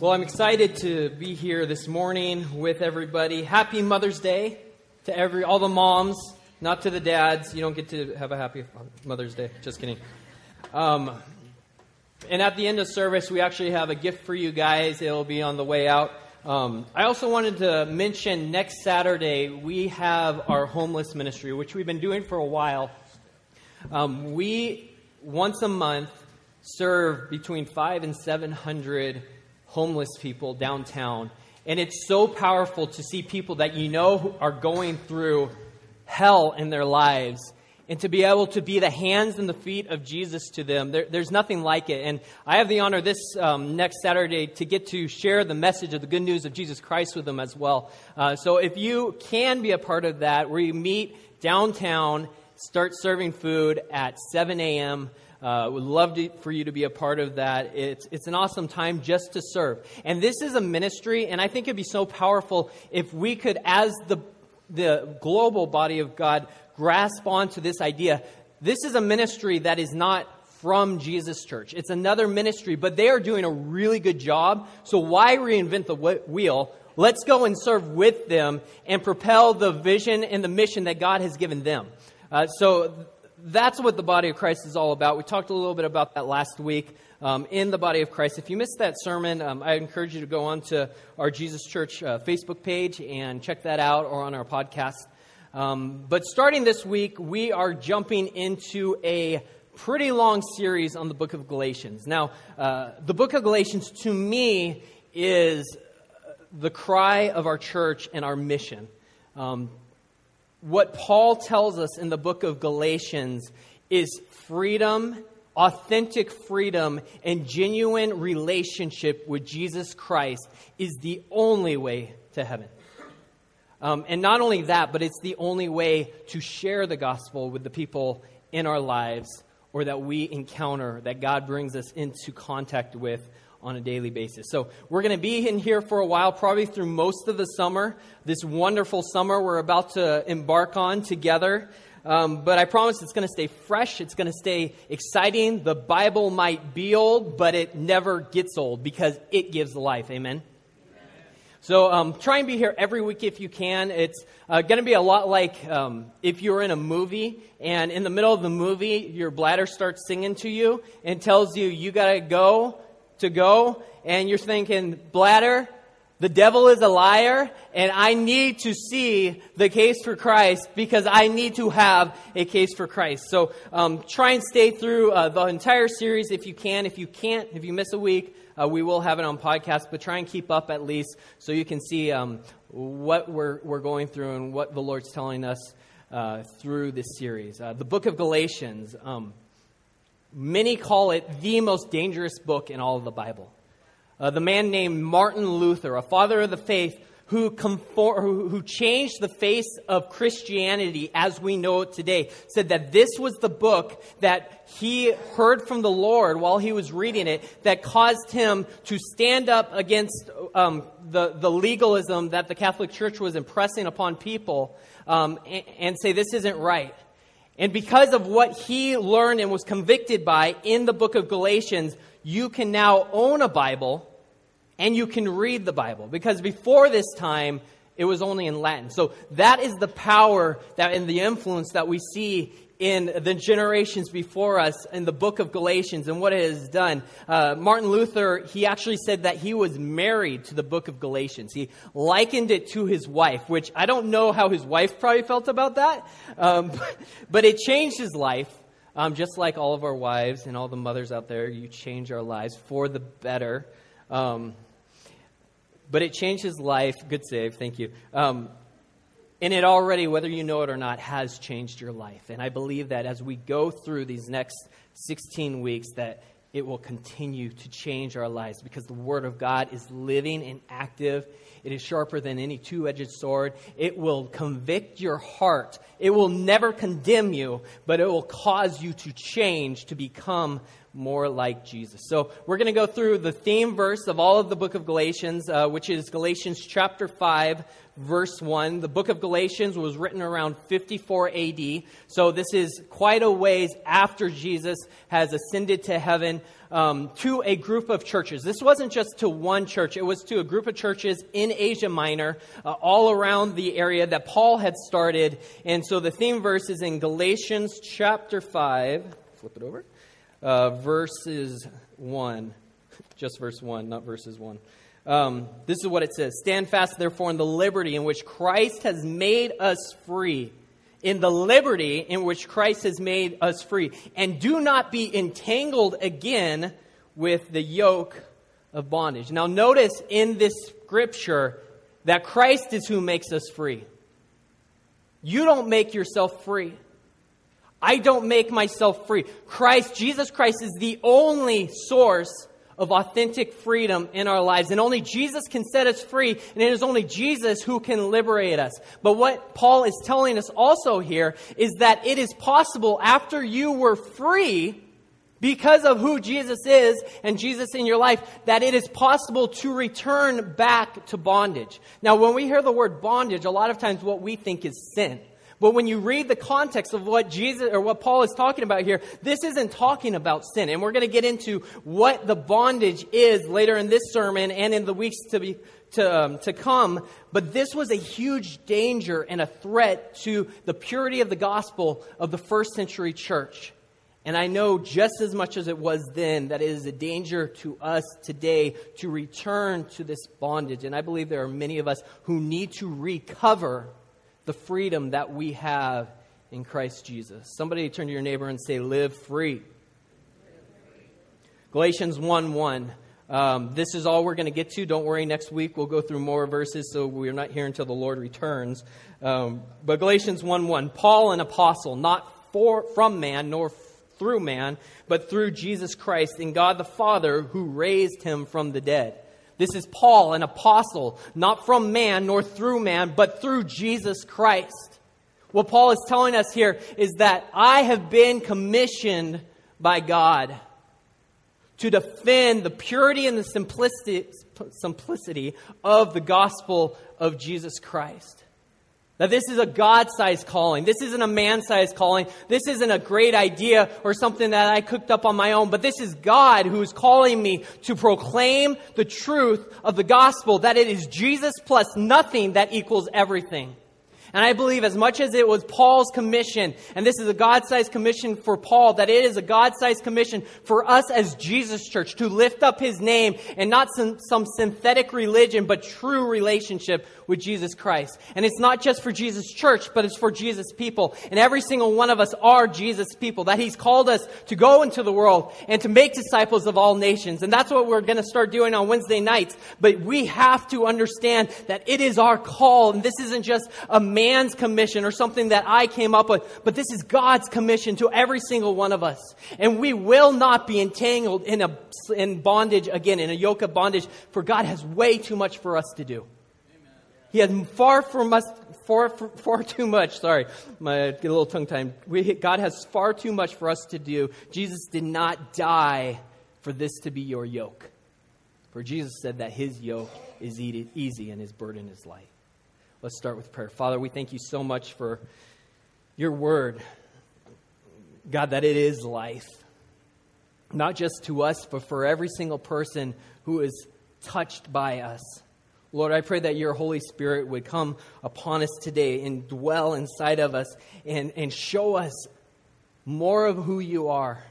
Well, I'm excited to be here this morning with everybody. Happy Mother's Day to every all the moms, not to the dads. You don't get to have a happy Mother's Day. Just kidding. Um, and at the end of service, we actually have a gift for you guys. It'll be on the way out. Um, I also wanted to mention next Saturday we have our homeless ministry, which we've been doing for a while. Um, we once a month serve between five and seven hundred homeless people downtown. And it's so powerful to see people that you know are going through hell in their lives and to be able to be the hands and the feet of Jesus to them. There, there's nothing like it. And I have the honor this um, next Saturday to get to share the message of the good news of Jesus Christ with them as well. Uh, so if you can be a part of that, where you meet downtown, start serving food at 7 a.m. Uh, would love to, for you to be a part of that. It's, it's an awesome time just to serve. And this is a ministry, and I think it'd be so powerful if we could, as the, the global body of God, grasp onto this idea. This is a ministry that is not from Jesus Church. It's another ministry, but they are doing a really good job. So why reinvent the wheel? Let's go and serve with them and propel the vision and the mission that God has given them. Uh, so that's what the body of Christ is all about. We talked a little bit about that last week um, in the body of Christ. If you missed that sermon, um, I encourage you to go on to our Jesus Church uh, Facebook page and check that out or on our podcast. Um, but starting this week, we are jumping into a pretty long series on the book of Galatians. Now, uh, the book of Galatians to me is the cry of our church and our mission. What Paul tells us in the book of Galatians is freedom, authentic freedom, and genuine relationship with Jesus Christ is the only way to heaven. Um, and not only that, but it's the only way to share the gospel with the people in our lives or that we encounter, that God brings us into contact with on a daily basis. So we're going to be in here for a while, probably through most of the summer, this wonderful summer we're about to embark on together. Um, but I promise it's going to stay fresh. It's going to stay exciting. The Bible might be old, but it never gets old because it gives life. Amen. So um, try and be here every week if you can. It's uh, going to be a lot like um, if you're in a movie and in the middle of the movie your bladder starts singing to you and tells you you got to go to go, and you're thinking, bladder, the devil is a liar, and I need to see the case for Christ because I need to have a case for Christ. So um, try and stay through uh, the entire series if you can. If you can't, if you miss a week, uh, we will have it on podcast, but try and keep up at least so you can see um, what we're, we're going through and what the Lord's telling us uh, through this series. Uh, the book of Galatians. Um, Many call it the most dangerous book in all of the Bible. Uh, the man named Martin Luther, a father of the faith, who, conform, who, who changed the face of Christianity as we know it today, said that this was the book that he heard from the Lord while he was reading it that caused him to stand up against um, the, the legalism that the Catholic Church was impressing upon people um, and, and say, this isn't right. And because of what he learned and was convicted by in the book of Galatians, you can now own a Bible and you can read the Bible. Because before this time, it was only in Latin. So that is the power that and the influence that we see in the generations before us in the book of Galatians and what it has done. Uh, Martin Luther, he actually said that he was married to the book of Galatians. He likened it to his wife, which I don't know how his wife probably felt about that, um, but it changed his life. Um, just like all of our wives and all the mothers out there, you change our lives for the better. Um, but it changed his life. Good save, thank you. Um, and it already, whether you know it or not, has changed your life. And I believe that as we go through these next 16 weeks, that it will continue to change our lives because the Word of God is living and active. It is sharper than any two edged sword. It will convict your heart. It will never condemn you, but it will cause you to change to become more like Jesus. So we're going to go through the theme verse of all of the book of Galatians, uh, which is Galatians chapter 5, verse 1. The book of Galatians was written around 54 AD. So this is quite a ways after Jesus has ascended to heaven. um, to a group of churches. This wasn't just to one church, it was to a group of churches in Asia Minor, uh, all around the area that Paul had started. And so the theme verse is in Galatians chapter 5. Flip it over. Uh, verses 1. Just verse 1, not verses 1. Um, this is what it says Stand fast, therefore, in the liberty in which Christ has made us free. In the liberty in which Christ has made us free. And do not be entangled again with the yoke of bondage. Now, notice in this scripture that Christ is who makes us free. You don't make yourself free. I don't make myself free. Christ, Jesus Christ, is the only source of authentic freedom in our lives. And only Jesus can set us free, and it is only Jesus who can liberate us. But what Paul is telling us also here is that it is possible after you were free, because of who Jesus is and Jesus in your life, that it is possible to return back to bondage. Now, when we hear the word bondage, a lot of times what we think is sin. But when you read the context of what Jesus or what Paul is talking about here, this isn't talking about sin. And we're going to get into what the bondage is later in this sermon and in the weeks to be to, um, to come. But this was a huge danger and a threat to the purity of the gospel of the first century church. And I know just as much as it was then that it is a danger to us today to return to this bondage. And I believe there are many of us who need to recover the freedom that we have in Christ Jesus. Somebody turn to your neighbor and say, Live free. Galatians 1 1. Um, this is all we're going to get to. Don't worry, next week we'll go through more verses, so we're not here until the Lord returns. Um, but Galatians 1 1. Paul, an apostle, not for, from man, nor through man, but through Jesus Christ and God the Father who raised him from the dead this is Paul, an apostle, not from man nor through man, but through Jesus Christ. What Paul is telling us here is that I have been commissioned by God to defend the purity and the simplicity, simplicity of the gospel of Jesus Christ. That this is a God sized calling. This isn't a man sized calling. This isn't a great idea or something that I cooked up on my own, but this is God who is calling me to proclaim the truth of the gospel that it is Jesus plus nothing that equals everything. And I believe as much as it was Paul's commission, and this is a God-sized commission for Paul, that it is a God-sized commission for us as Jesus Church to lift up his name and not some, some synthetic religion, but true relationship with Jesus Christ. And it's not just for Jesus Church, but it's for Jesus people. And every single one of us are Jesus people, that he's called us to go into the world and to make disciples of all nations. And that's what we're going to start doing on Wednesday nights. But we have to understand that it is our call, and this isn't just a man's commission or something that I came up with, but this is God's commission to every single one of us. And we will not be entangled in a in bondage again, in a yoke of bondage, for God has way too much for us to do. He had far from us, far, far too much. Sorry, my get a little tongue tied. God has far too much for us to do. Jesus did not die for this to be your yoke. For Jesus said that his yoke is easy and his burden is light. Let's start with prayer. Father, we thank you so much for your word. God, that it is life. Not just to us, but for every single person who is touched by us. Lord, I pray that your Holy Spirit would come upon us today and dwell inside of us and, and show us more of who you are.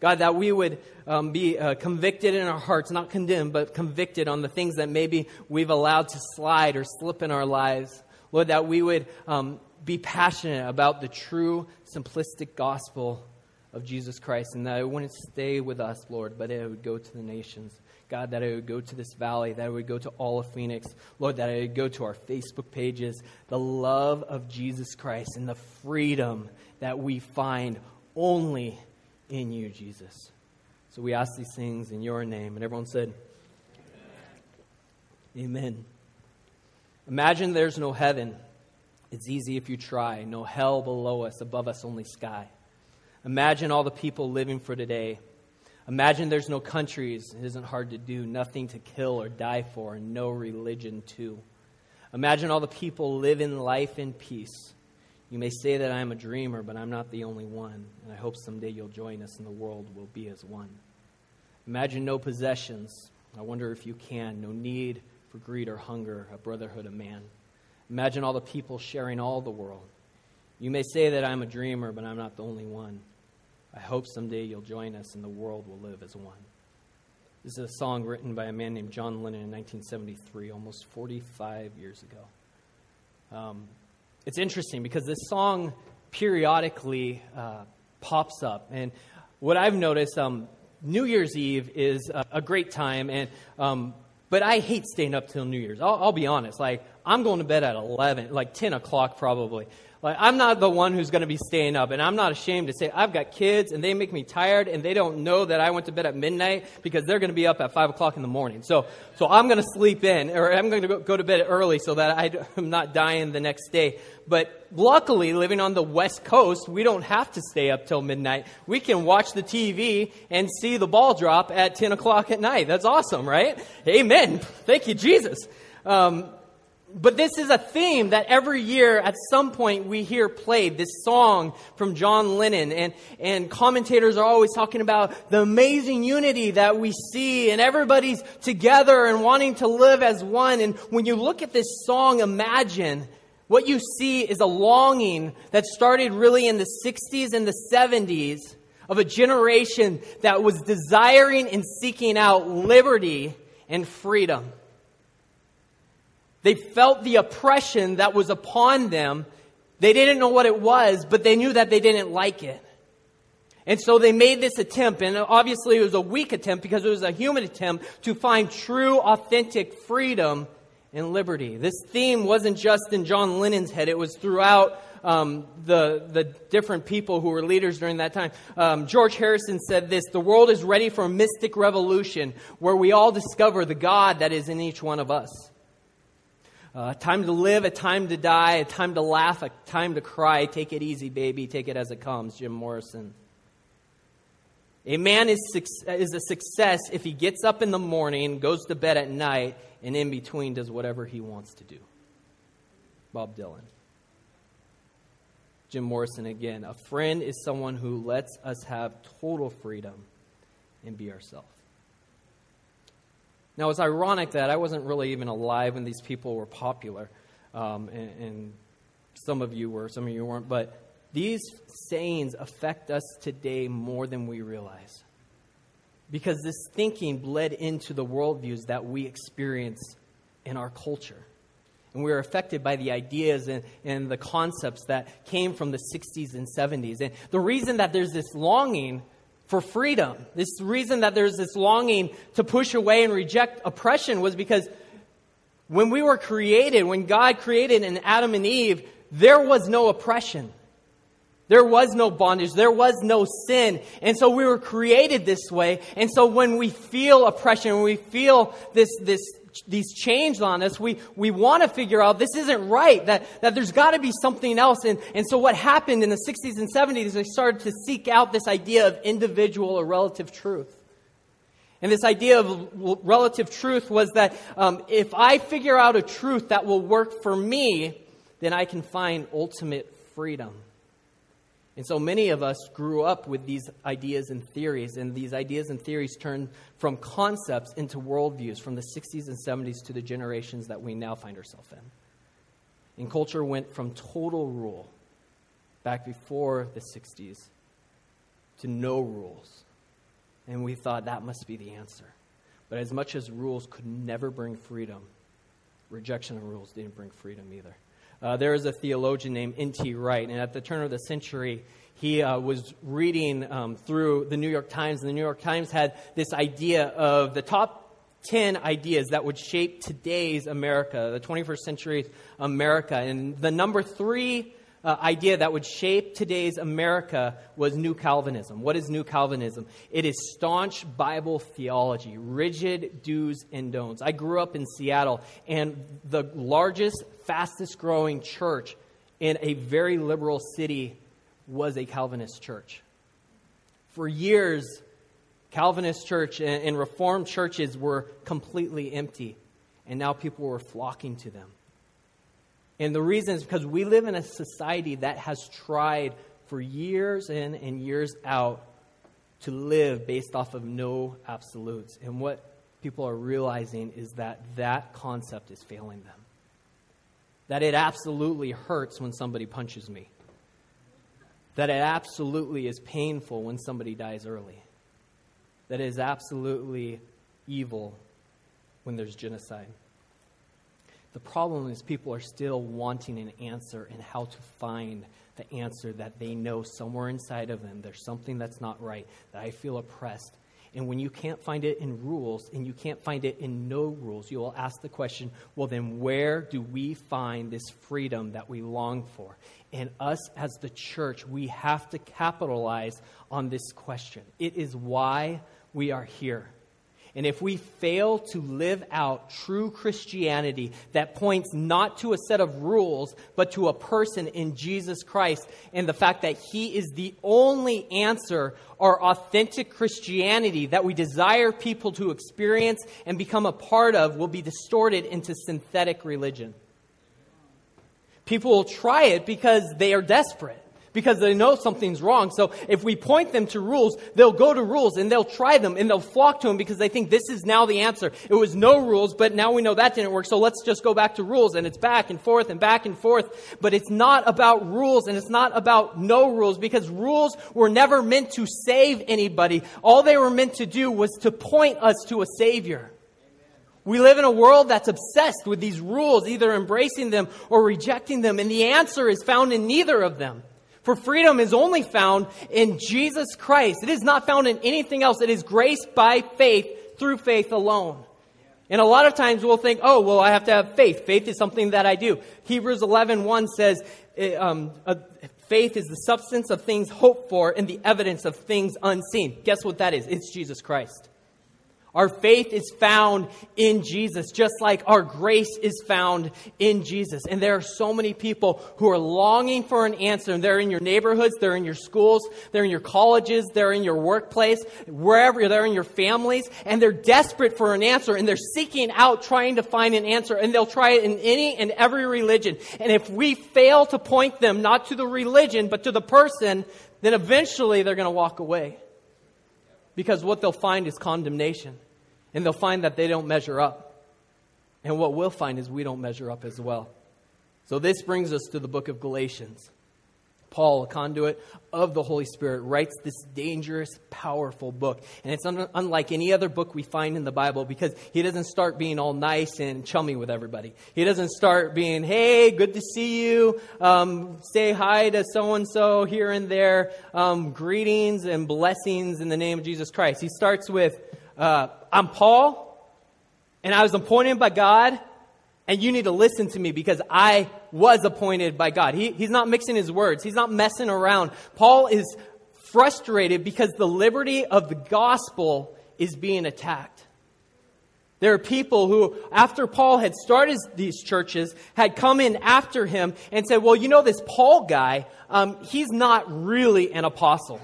God, that we would um, be uh, convicted in our hearts, not condemned, but convicted on the things that maybe we've allowed to slide or slip in our lives. Lord, that we would um, be passionate about the true, simplistic gospel of Jesus Christ, and that it wouldn't stay with us, Lord, but it would go to the nations. God, that it would go to this valley, that it would go to all of Phoenix. Lord, that it would go to our Facebook pages. The love of Jesus Christ and the freedom that we find only in you, Jesus. So we ask these things in your name. And everyone said. Amen. Imagine there's no heaven. It's easy if you try. No hell below us, above us, only sky. Imagine all the people living for today. Imagine there's no countries. It isn't hard to do. Nothing to kill or die for, and no religion, too. Imagine all the people live in life in peace. You may say that I am a dreamer, but I'm not the only one, and I hope someday you'll join us and the world will be as one. Imagine no possessions. I wonder if you can. No need for greed or hunger, a brotherhood of man. Imagine all the people sharing all the world. You may say that I'm a dreamer, but I'm not the only one. I hope someday you'll join us and the world will live as one. This is a song written by a man named John Lennon in 1973, almost 45 years ago. Um, it's interesting because this song periodically uh, pops up. And what I've noticed, um, New Year's Eve is a, a great time, and um, but I hate staying up till New Year's. I'll, I'll, be honest. Like I'm going to bed at 11, like 10 o'clock probably. Like, I'm not the one who's going to be staying up, and I'm not ashamed to say I've got kids, and they make me tired, and they don't know that I went to bed at midnight because they're going to be up at five o'clock in the morning. So, so I'm going to sleep in, or I'm going to go, go to bed early so that I, am not dying the next day. But luckily, living on the West Coast, we don't have to stay up till midnight. We can watch the TV and see the ball drop at 10 o'clock at night. That's awesome, right? Amen. Thank you, Jesus. Um, but this is a theme that every year at some point we hear played, this song from John Lennon. And, and commentators are always talking about the amazing unity that we see and everybody's together and wanting to live as one. And when you look at this song, imagine what you see is a longing that started really in the 60s and the 70s of a generation that was desiring and seeking out liberty and freedom. They felt the oppression that was upon them. They didn't know what it was, but they knew that they didn't like it. And so they made this attempt, and obviously it was a weak attempt because it was a human attempt to find true, authentic freedom and liberty. This theme wasn't just in John Lennon's head, it was throughout um, the, the different people who were leaders during that time. Um, George Harrison said this The world is ready for a mystic revolution where we all discover the God that is in each one of us. Uh, time to live, a time to die, a time to laugh, a time to cry. Take it easy, baby. Take it as it comes. Jim Morrison. A man is, is a success if he gets up in the morning, goes to bed at night, and in between does whatever he wants to do. Bob Dylan. Jim Morrison again. A friend is someone who lets us have total freedom and be ourselves. Now, it's ironic that I wasn't really even alive when these people were popular, um, and, and some of you were, some of you weren't, but these sayings affect us today more than we realize. Because this thinking bled into the worldviews that we experience in our culture. And we are affected by the ideas and, and the concepts that came from the 60s and 70s. And the reason that there's this longing for freedom. This reason that there's this longing to push away and reject oppression was because when we were created, when God created in Adam and Eve, there was no oppression. There was no bondage. There was no sin. And so we were created this way. And so when we feel oppression, when we feel this, this these changed on us, we, we want to figure out this isn't right, that, that there's got to be something else. And, and so what happened in the 60s and 70s, they started to seek out this idea of individual or relative truth. And this idea of relative truth was that um, if I figure out a truth that will work for me, then I can find ultimate freedom. And so many of us grew up with these ideas and theories, and these ideas and theories turned from concepts into worldviews from the 60s and 70s to the generations that we now find ourselves in. And culture went from total rule back before the 60s to no rules. And we thought that must be the answer. But as much as rules could never bring freedom, rejection of rules didn't bring freedom either. Uh, there is a theologian named N.T. Wright, and at the turn of the century, he uh, was reading um, through the New York Times, and the New York Times had this idea of the top 10 ideas that would shape today's America, the 21st century America. And the number three uh, idea that would shape today's America was New Calvinism. What is New Calvinism? It is staunch Bible theology, rigid do's and don'ts. I grew up in Seattle, and the largest, fastest growing church in a very liberal city was a Calvinist church. For years, Calvinist church and, and Reformed churches were completely empty, and now people were flocking to them. And the reason is because we live in a society that has tried for years in and years out to live based off of no absolutes. And what people are realizing is that that concept is failing them. That it absolutely hurts when somebody punches me. That it absolutely is painful when somebody dies early. That it is absolutely evil when there's genocide. The problem is people are still wanting an answer and how to find the answer that they know somewhere inside of them there's something that's not right, that I feel oppressed. And when you can't find it in rules and you can't find it in no rules, you will ask the question well, then where do we find this freedom that we long for? And us as the church, we have to capitalize on this question. It is why we are here. And if we fail to live out true Christianity that points not to a set of rules, but to a person in Jesus Christ, and the fact that He is the only answer our authentic Christianity that we desire people to experience and become a part of, will be distorted into synthetic religion. People will try it because they are desperate because they know something's wrong. So if we point them to rules, they'll go to rules and they'll try them and they'll flock to them because they think this is now the answer. It was no rules, but now we know that didn't work. So let's just go back to rules and it's back and forth and back and forth. But it's not about rules and it's not about no rules because rules were never meant to save anybody. All they were meant to do was to point us to a savior. We live in a world that's obsessed with these rules, either embracing them or rejecting them, and the answer is found in neither of them. For freedom is only found in Jesus Christ. It is not found in anything else. It is grace by faith through faith alone. And a lot of times we'll think, oh, well, I have to have faith. Faith is something that I do. Hebrews 11 1 says, eh, um, faith is the substance of things hoped for and the evidence of things unseen. Guess what that is? It's Jesus Christ. Our faith is found in Jesus, just like our grace is found in Jesus. And there are so many people who are longing for an answer. And they're in your neighborhoods, they're in your schools, they're in your colleges, they're in your workplace, wherever they're in your families, and they're desperate for an answer. And they're seeking out, trying to find an answer. And they'll try it in any and every religion. And if we fail to point them not to the religion, but to the person, then eventually they're going to walk away. Because what they'll find is condemnation. And they'll find that they don't measure up. And what we'll find is we don't measure up as well. So this brings us to the book of Galatians. Paul, a conduit of the Holy Spirit, writes this dangerous, powerful book. And it's un- unlike any other book we find in the Bible because he doesn't start being all nice and chummy with everybody. He doesn't start being, hey, good to see you, um, say hi to so and so here and there, um, greetings and blessings in the name of Jesus Christ. He starts with, uh, I'm Paul, and I was appointed by God, and you need to listen to me because I was appointed by God. He, he's not mixing his words, he's not messing around. Paul is frustrated because the liberty of the gospel is being attacked. There are people who, after Paul had started these churches, had come in after him and said, Well, you know, this Paul guy, um, he's not really an apostle.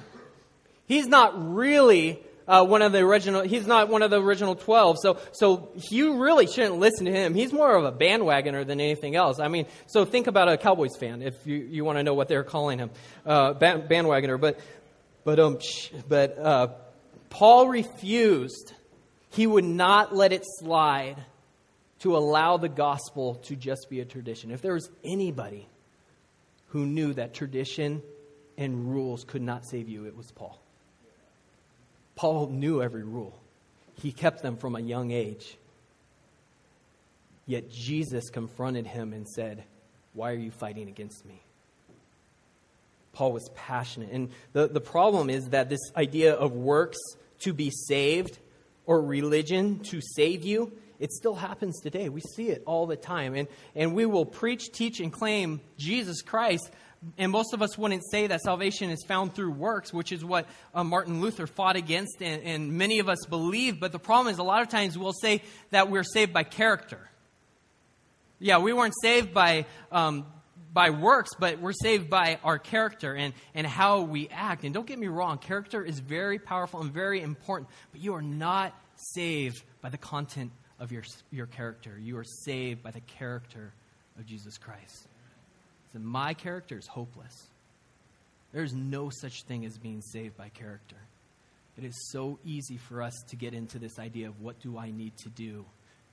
He's not really uh, one of the original, he's not one of the original 12. So, so you really shouldn't listen to him. He's more of a bandwagoner than anything else. I mean, so think about a Cowboys fan if you, you want to know what they're calling him, uh, band, bandwagoner. But, but, um, but, uh, Paul refused. He would not let it slide to allow the gospel to just be a tradition. If there was anybody who knew that tradition and rules could not save you, it was Paul. Paul knew every rule, he kept them from a young age. Yet Jesus confronted him and said, Why are you fighting against me? Paul was passionate. And the, the problem is that this idea of works to be saved or religion to save you, it still happens today. We see it all the time. And, and we will preach, teach, and claim Jesus Christ, and most of us wouldn't say that salvation is found through works, which is what uh, Martin Luther fought against, and, and many of us believe. But the problem is, a lot of times we'll say that we're saved by character. Yeah, we weren't saved by, um, by works, but we're saved by our character and, and how we act. And don't get me wrong, character is very powerful and very important, but you are not saved by the content of your, your character. You are saved by the character of Jesus Christ So my character is hopeless. There's no such thing as being saved by character. It is so easy for us to get into this idea of what do I need to do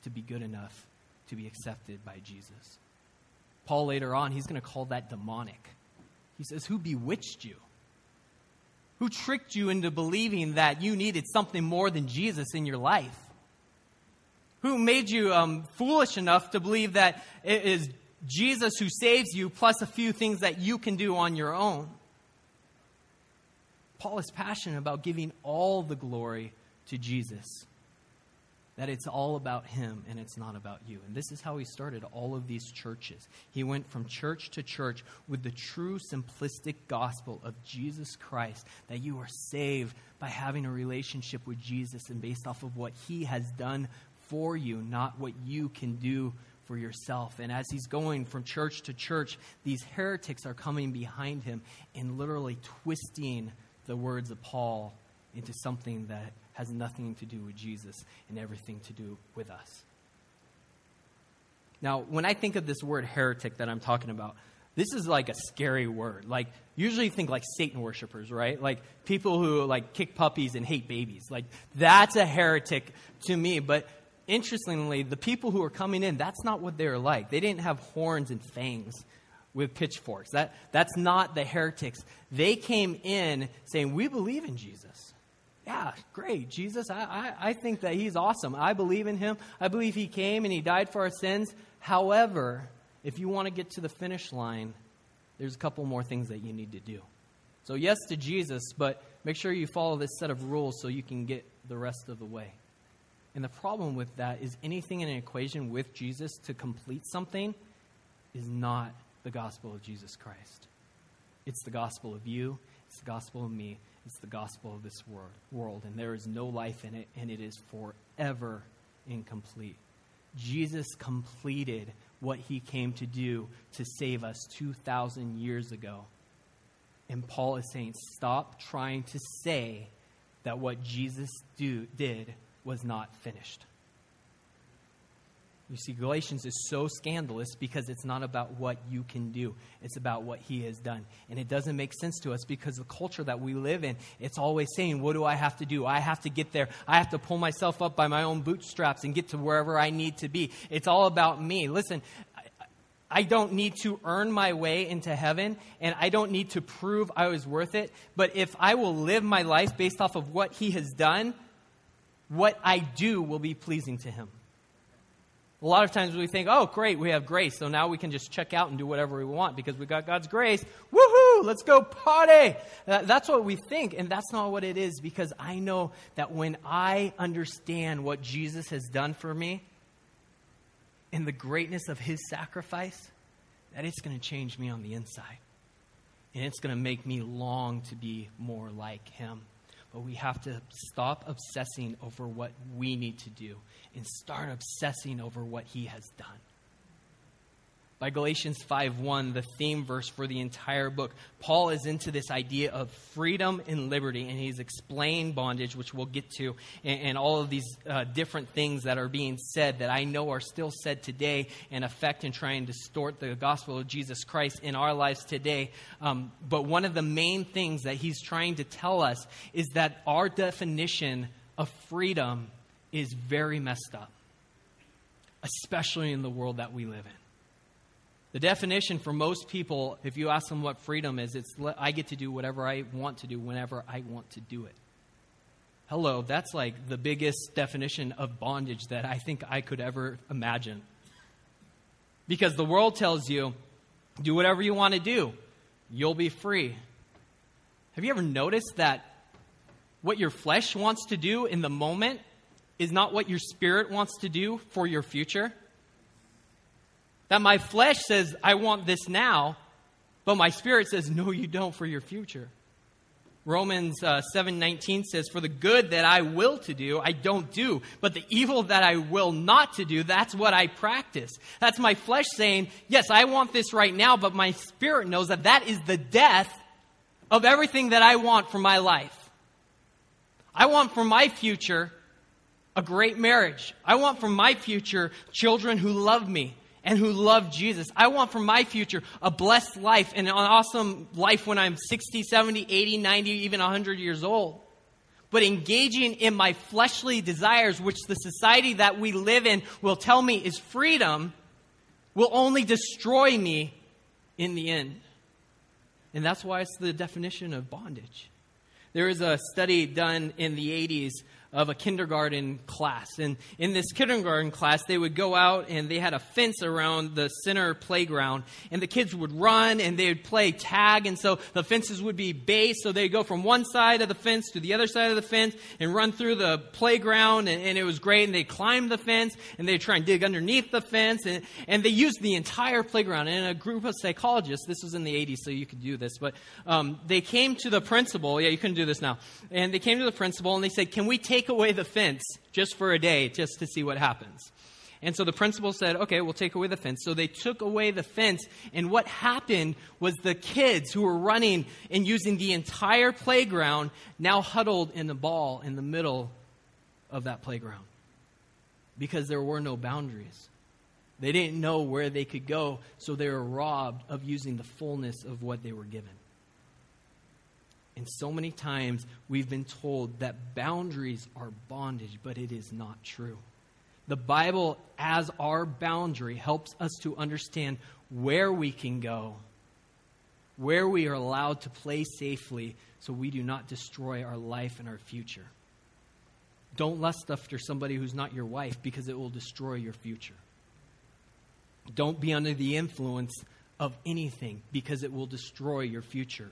to be good enough to be accepted by Jesus. Paul later on, he's going to call that demonic. He says, Who bewitched you? Who tricked you into believing that you needed something more than Jesus in your life? Who made you um, foolish enough to believe that it is Jesus who saves you plus a few things that you can do on your own? Paul is passionate about giving all the glory to Jesus that it's all about him and it's not about you. And this is how he started all of these churches. He went from church to church with the true simplistic gospel of Jesus Christ that you are saved by having a relationship with Jesus and based off of what he has done for you, not what you can do for yourself. And as he's going from church to church, these heretics are coming behind him and literally twisting the words of Paul into something that has nothing to do with Jesus and everything to do with us. Now, when I think of this word heretic that I'm talking about, this is like a scary word. Like, usually think like Satan worshippers, right? Like people who like kick puppies and hate babies. Like, that's a heretic to me. But interestingly, the people who are coming in, that's not what they're like. They didn't have horns and fangs with pitchforks. That, that's not the heretics. They came in saying, We believe in Jesus yeah, great. Jesus, I, I, I think that he's awesome. I believe in him. I believe he came and he died for our sins. However, if you want to get to the finish line, there's a couple more things that you need to do. So, yes to Jesus, but make sure you follow this set of rules so you can get the rest of the way. And the problem with that is anything in an equation with Jesus to complete something is not the gospel of Jesus Christ. It's the gospel of you, it's the gospel of me, it's the gospel of this world, and there is no life in it, and it is forever incomplete. Jesus completed what he came to do to save us 2,000 years ago. And Paul is saying, stop trying to say that what Jesus do, did was not finished. You see, Galatians is so scandalous because it's not about what you can do. It's about what he has done. And it doesn't make sense to us because the culture that we live in, it's always saying, What do I have to do? I have to get there. I have to pull myself up by my own bootstraps and get to wherever I need to be. It's all about me. Listen, I don't need to earn my way into heaven, and I don't need to prove I was worth it. But if I will live my life based off of what he has done, what I do will be pleasing to him. A lot of times we think, oh, great, we have grace, so now we can just check out and do whatever we want because we got God's grace. Woohoo, let's go party. Uh, that's what we think, and that's not what it is because I know that when I understand what Jesus has done for me and the greatness of his sacrifice, that it's going to change me on the inside. And it's going to make me long to be more like him. But we have to stop obsessing over what we need to do and start obsessing over what he has done by Galatians 5:1, the theme verse for the entire book. Paul is into this idea of freedom and liberty, and he's explained bondage, which we'll get to, and, and all of these uh, different things that are being said that I know are still said today and affect and try and distort the gospel of Jesus Christ in our lives today. Um, but one of the main things that he's trying to tell us is that our definition of freedom is very messed up, especially in the world that we live in. The definition for most people, if you ask them what freedom is, it's I get to do whatever I want to do whenever I want to do it. Hello, that's like the biggest definition of bondage that I think I could ever imagine. Because the world tells you, do whatever you want to do, you'll be free. Have you ever noticed that what your flesh wants to do in the moment is not what your spirit wants to do for your future? That my flesh says, I want this now, but my spirit says, no, you don't for your future. Romans uh, 7:19 says, "For the good that I will to do, I don't do, but the evil that I will not to do, that's what I practice." That's my flesh saying, "Yes, I want this right now," but my spirit knows that that is the death of everything that I want for my life. I want for my future a great marriage. I want for my future children who love me and who love Jesus. I want for my future a blessed life and an awesome life when I'm 60, 70, 80, 90, even 100 years old. But engaging in my fleshly desires, which the society that we live in will tell me is freedom, will only destroy me in the end. And that's why it's the definition of bondage. There is a study done in the 80s of a kindergarten class. And in this kindergarten class, they would go out and they had a fence around the center playground. And the kids would run and they would play tag. And so the fences would be base. So they'd go from one side of the fence to the other side of the fence and run through the playground. And, and it was great. And they'd climb the fence and they'd try and dig underneath the fence. And, and they used the entire playground. And a group of psychologists, this was in the 80s, so you could do this, but um, they came to the principal. Yeah, you couldn't do this now. And they came to the principal and they said, Can we take away the fence just for a day, just to see what happens. And so the principal said, okay, we'll take away the fence. So they took away the fence. And what happened was the kids who were running and using the entire playground now huddled in the ball in the middle of that playground because there were no boundaries. They didn't know where they could go, so they were robbed of using the fullness of what they were given. And so many times we've been told that boundaries are bondage, but it is not true. The Bible, as our boundary, helps us to understand where we can go, where we are allowed to play safely so we do not destroy our life and our future. Don't lust after somebody who's not your wife because it will destroy your future. Don't be under the influence of anything because it will destroy your future.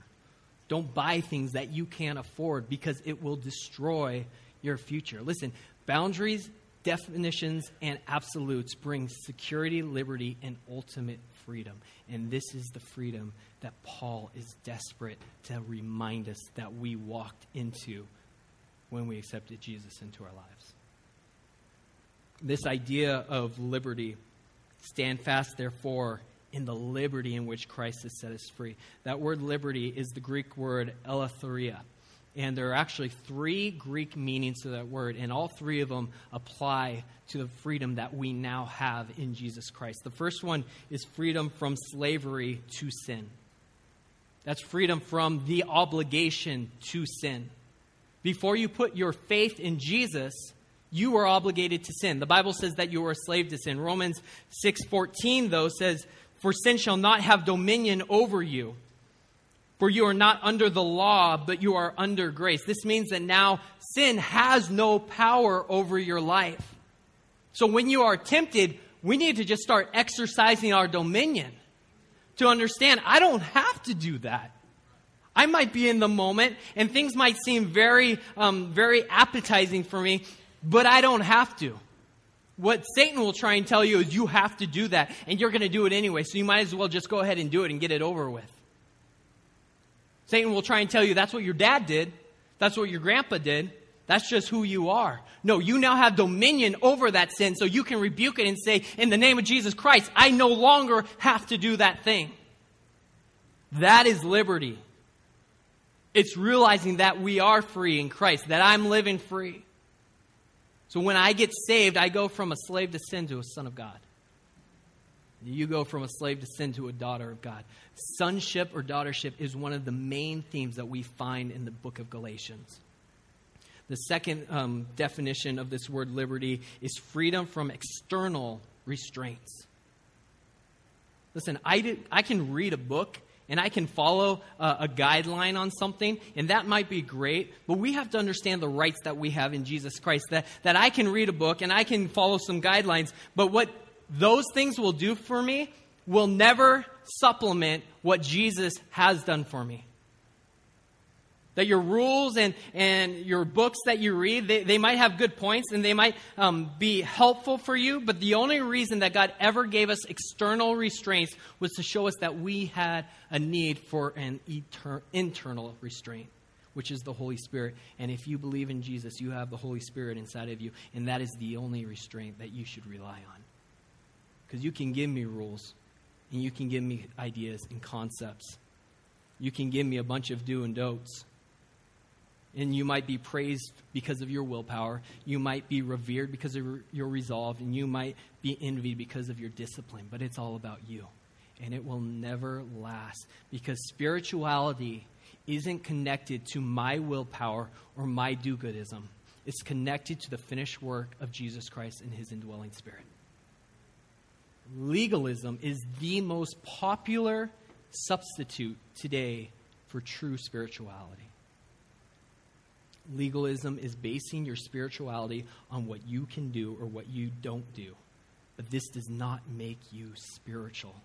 Don't buy things that you can't afford because it will destroy your future. Listen, boundaries, definitions, and absolutes bring security, liberty, and ultimate freedom. And this is the freedom that Paul is desperate to remind us that we walked into when we accepted Jesus into our lives. This idea of liberty, stand fast, therefore, in the liberty in which Christ has set us free. That word liberty is the Greek word eleutheria. And there are actually three Greek meanings to that word, and all three of them apply to the freedom that we now have in Jesus Christ. The first one is freedom from slavery to sin. That's freedom from the obligation to sin. Before you put your faith in Jesus, you were obligated to sin. The Bible says that you were a slave to sin. Romans 6:14 though says for sin shall not have dominion over you. For you are not under the law, but you are under grace. This means that now sin has no power over your life. So when you are tempted, we need to just start exercising our dominion to understand I don't have to do that. I might be in the moment and things might seem very, um, very appetizing for me, but I don't have to. What Satan will try and tell you is you have to do that, and you're going to do it anyway, so you might as well just go ahead and do it and get it over with. Satan will try and tell you that's what your dad did, that's what your grandpa did, that's just who you are. No, you now have dominion over that sin, so you can rebuke it and say, In the name of Jesus Christ, I no longer have to do that thing. That is liberty. It's realizing that we are free in Christ, that I'm living free. So when I get saved, I go from a slave to sin to a son of God. You go from a slave to sin to a daughter of God. Sonship or daughtership is one of the main themes that we find in the book of Galatians. The second um, definition of this word liberty is freedom from external restraints. Listen, I, did, I can read a book and I can follow a, a, guideline on something, and that might be great, but we have to understand the rights that we have in Jesus Christ. That, that I can read a book and I can follow some guidelines, but what those things will do for me will never supplement what Jesus has done for me. That your rules and, and your books that you read, they, they might have good points and they might um, be helpful for you, but the only reason that God ever gave us external restraints was to show us that we had a need for an etern- internal restraint, which is the Holy Spirit. And if you believe in Jesus, you have the Holy Spirit inside of you, and that is the only restraint that you should rely on. Because you can give me rules, and you can give me ideas and concepts. You can give me a bunch of do and don'ts and you might be praised because of your willpower. You might be revered because of your resolve, and you might be envied because of your discipline. But it's all about you, and it will never last because spirituality isn't connected to my willpower or my do goodism. It's connected to the finished work of Jesus Christ and his indwelling spirit. Legalism is the most popular substitute today for true spirituality. Legalism is basing your spirituality on what you can do or what you don't do. But this does not make you spiritual.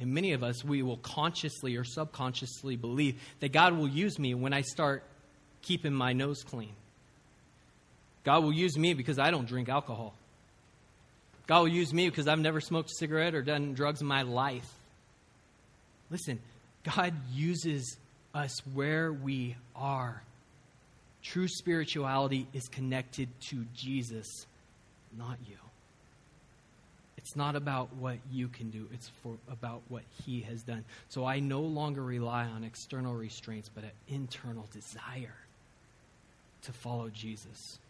And many of us, we will consciously or subconsciously believe that God will use me when I start keeping my nose clean. God will use me because I don't drink alcohol. God will use me because I've never smoked a cigarette or done drugs in my life. Listen, God uses us where we are. True spirituality is connected to Jesus, not you. It's not about what you can do, it's for, about what He has done. So I no longer rely on external restraints, but an internal desire to follow Jesus.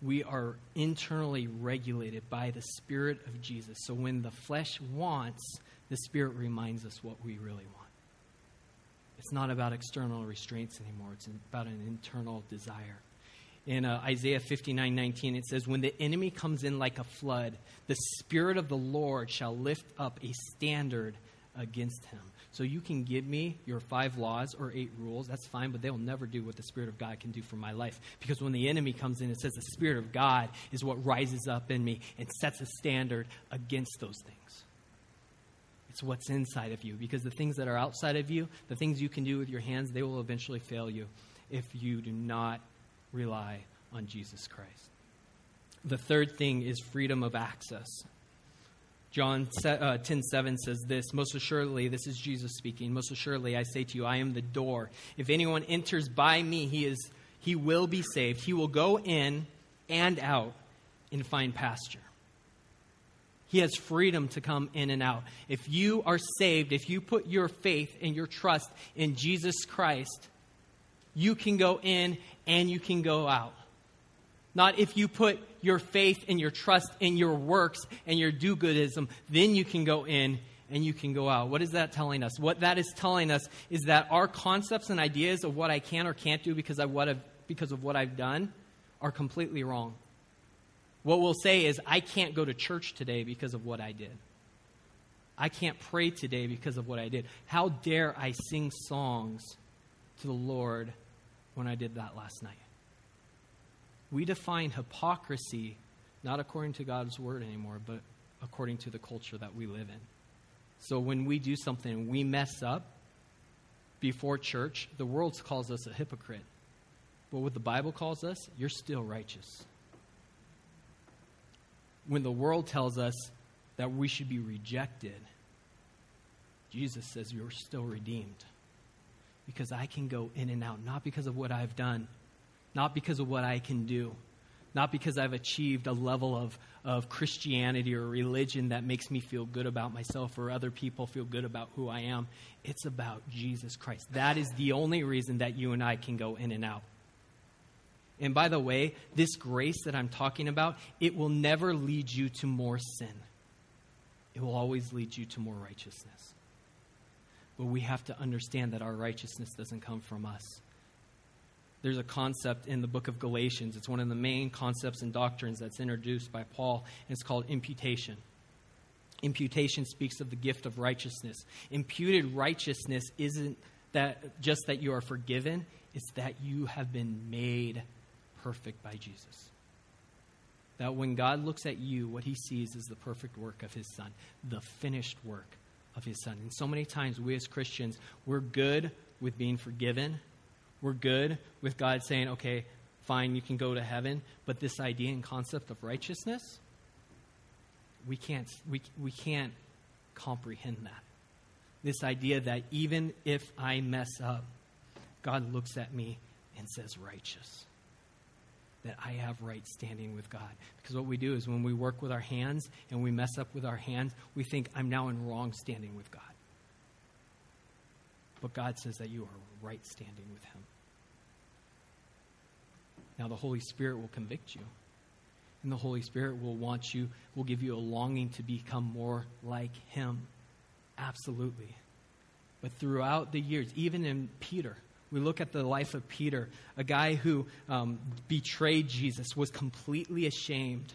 We are internally regulated by the Spirit of Jesus. So when the flesh wants, the Spirit reminds us what we really want. It's not about external restraints anymore, it's about an internal desire. In uh, Isaiah 59 19, it says, When the enemy comes in like a flood, the Spirit of the Lord shall lift up a standard against him. So you can give me your five laws or eight rules, that's fine, but they will never do what the Spirit of God can do for my life. Because when the enemy comes in, it says the Spirit of God is what rises up in me and sets a standard against those things. It's what's inside of you. Because the things that are outside of you, the things you can do with your hands, they will eventually fail you if you do not rely on Jesus Christ. The third thing is freedom of access. John uh, 10 7 says this Most assuredly, this is Jesus speaking. Most assuredly, I say to you, I am the door. If anyone enters by me, he, is, he will be saved. He will go in and out and find pasture. He has freedom to come in and out. If you are saved, if you put your faith and your trust in Jesus Christ, you can go in and you can go out. Not if you put your faith and your trust in your works and your do goodism, then you can go in and you can go out. What is that telling us? What that is telling us is that our concepts and ideas of what I can or can't do because of what I've, because of what I've done are completely wrong. What we'll say is, I can't go to church today because of what I did. I can't pray today because of what I did. How dare I sing songs to the Lord when I did that last night? We define hypocrisy not according to God's word anymore, but according to the culture that we live in. So when we do something and we mess up before church, the world calls us a hypocrite. But what the Bible calls us, you're still righteous when the world tells us that we should be rejected, Jesus says you're still redeemed. Because I can go in and out, not because of what I've done, not because of what I can do, not because I've achieved a level of, of Christianity or religion that makes me feel good about myself or other people feel good about who I am. It's about Jesus Christ. That is the only reason that you and I can go in and out. And by the way, this grace that I'm talking about, it will never lead you to more sin. It will always lead you to more righteousness. But we have to understand that our righteousness doesn't come from us. There's a concept in the book of Galatians. It's one of the main concepts and doctrines that's introduced by Paul, and it's called imputation. Imputation speaks of the gift of righteousness. Imputed righteousness isn't that just that you are forgiven, it's that you have been made perfect by Jesus. That when God looks at you, what he sees is the perfect work of his son, the finished work of his son. And so many times we as Christians, we're good with being forgiven. We're good with God saying, okay, fine, you can go to heaven. But this idea and concept of righteousness, we can't, we, we can't comprehend that. This idea that even if I mess up, God looks at me and says, righteous that I have right standing with God. Because what we do is when we work with our hands and we mess up with our hands, we think, I'm now in wrong standing with God. But God says that you are right standing with Him. Now, the Holy Spirit will convict you. And the Holy Spirit will want you, will give you a longing to become more like Him. Absolutely. But throughout the years, even in Peter, we look at the life of Peter, a guy who um, betrayed Jesus, was completely ashamed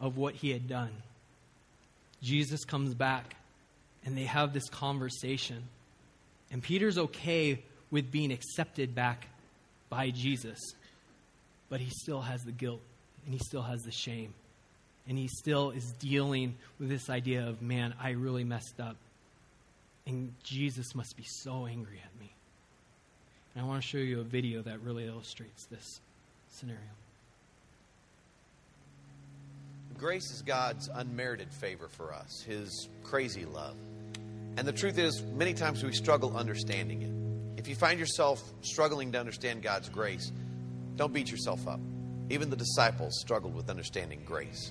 of what he had done. Jesus comes back, and they have this conversation. And Peter's okay with being accepted back by Jesus, but he still has the guilt and he still has the shame. And he still is dealing with this idea of, man, I really messed up. And Jesus must be so angry at me. And I want to show you a video that really illustrates this scenario. Grace is God's unmerited favor for us, His crazy love. And the truth is, many times we struggle understanding it. If you find yourself struggling to understand God's grace, don't beat yourself up. Even the disciples struggled with understanding grace.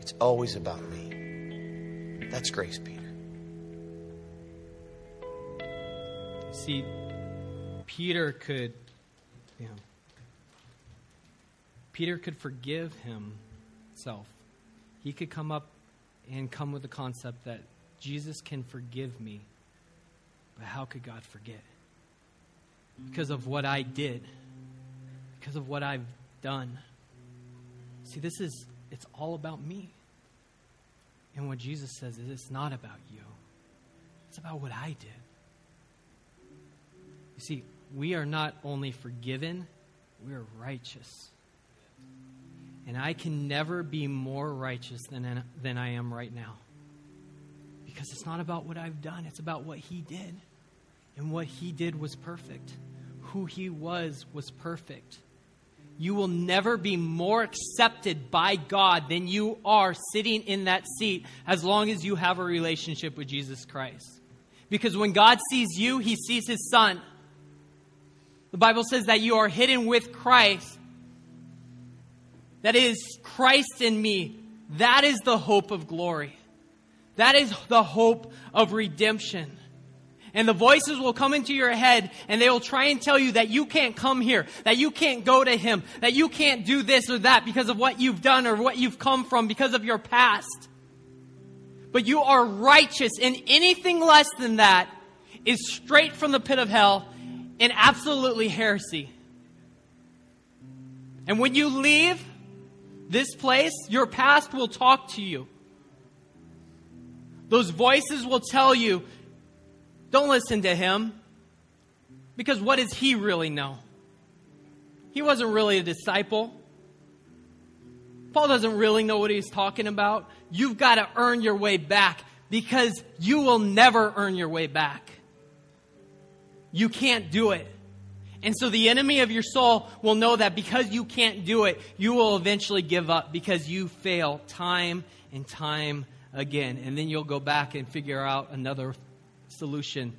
it's always about me. That's grace, Peter. See, Peter could, you know, Peter could forgive himself. He could come up and come with the concept that Jesus can forgive me. But how could God forget? Because of what I did, because of what I've done. See, this is, it's all about me. And what Jesus says is it's not about you, it's about what I did. You see, we are not only forgiven, we are righteous. And I can never be more righteous than, than I am right now. Because it's not about what I've done, it's about what He did. And what He did was perfect. Who He was was perfect. You will never be more accepted by God than you are sitting in that seat as long as you have a relationship with Jesus Christ. Because when God sees you, he sees his son. The Bible says that you are hidden with Christ. That is Christ in me. That is the hope of glory. That is the hope of redemption. And the voices will come into your head and they will try and tell you that you can't come here, that you can't go to Him, that you can't do this or that because of what you've done or what you've come from because of your past. But you are righteous, and anything less than that is straight from the pit of hell and absolutely heresy. And when you leave this place, your past will talk to you. Those voices will tell you don't listen to him. Because what does he really know? He wasn't really a disciple. Paul doesn't really know what he's talking about. You've got to earn your way back because you will never earn your way back. You can't do it. And so the enemy of your soul will know that because you can't do it, you will eventually give up because you fail time and time again. And then you'll go back and figure out another solution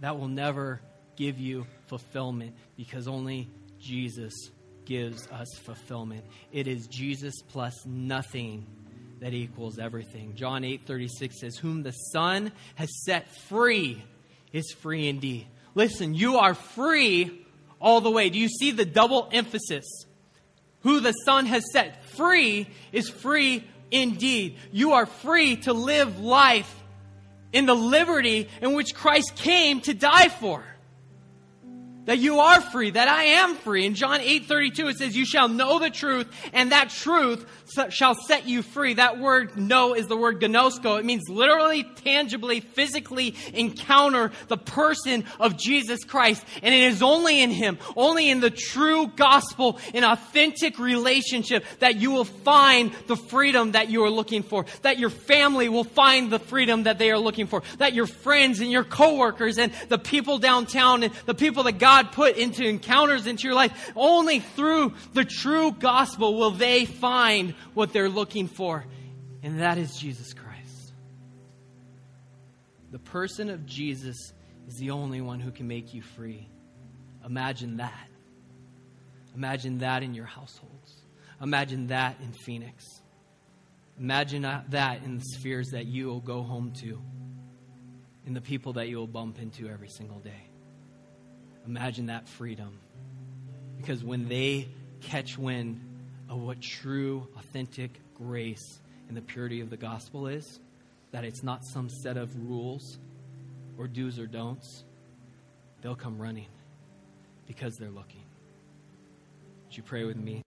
that will never give you fulfillment because only Jesus gives us fulfillment. It is Jesus plus nothing that equals everything. John 8:36 says, "Whom the Son has set free is free indeed." Listen, you are free all the way. Do you see the double emphasis? Who the Son has set free is free indeed. You are free to live life in the liberty in which Christ came to die for. That you are free, that I am free. In John 8 32, it says, You shall know the truth, and that truth shall set you free. That word know is the word gnosko. It means literally, tangibly, physically encounter the person of Jesus Christ. And it is only in Him, only in the true gospel, in authentic relationship, that you will find the freedom that you are looking for. That your family will find the freedom that they are looking for. That your friends and your coworkers and the people downtown and the people that God put into encounters into your life, only through the true gospel will they find what they're looking for, and that is Jesus Christ. The person of Jesus is the only one who can make you free. Imagine that. Imagine that in your households. Imagine that in Phoenix. Imagine uh, that in the spheres that you will go home to, in the people that you will bump into every single day. Imagine that freedom. Because when they catch wind of what true, authentic grace and the purity of the gospel is that it's not some set of rules or do's or don'ts. They'll come running because they're looking. Would you pray with me?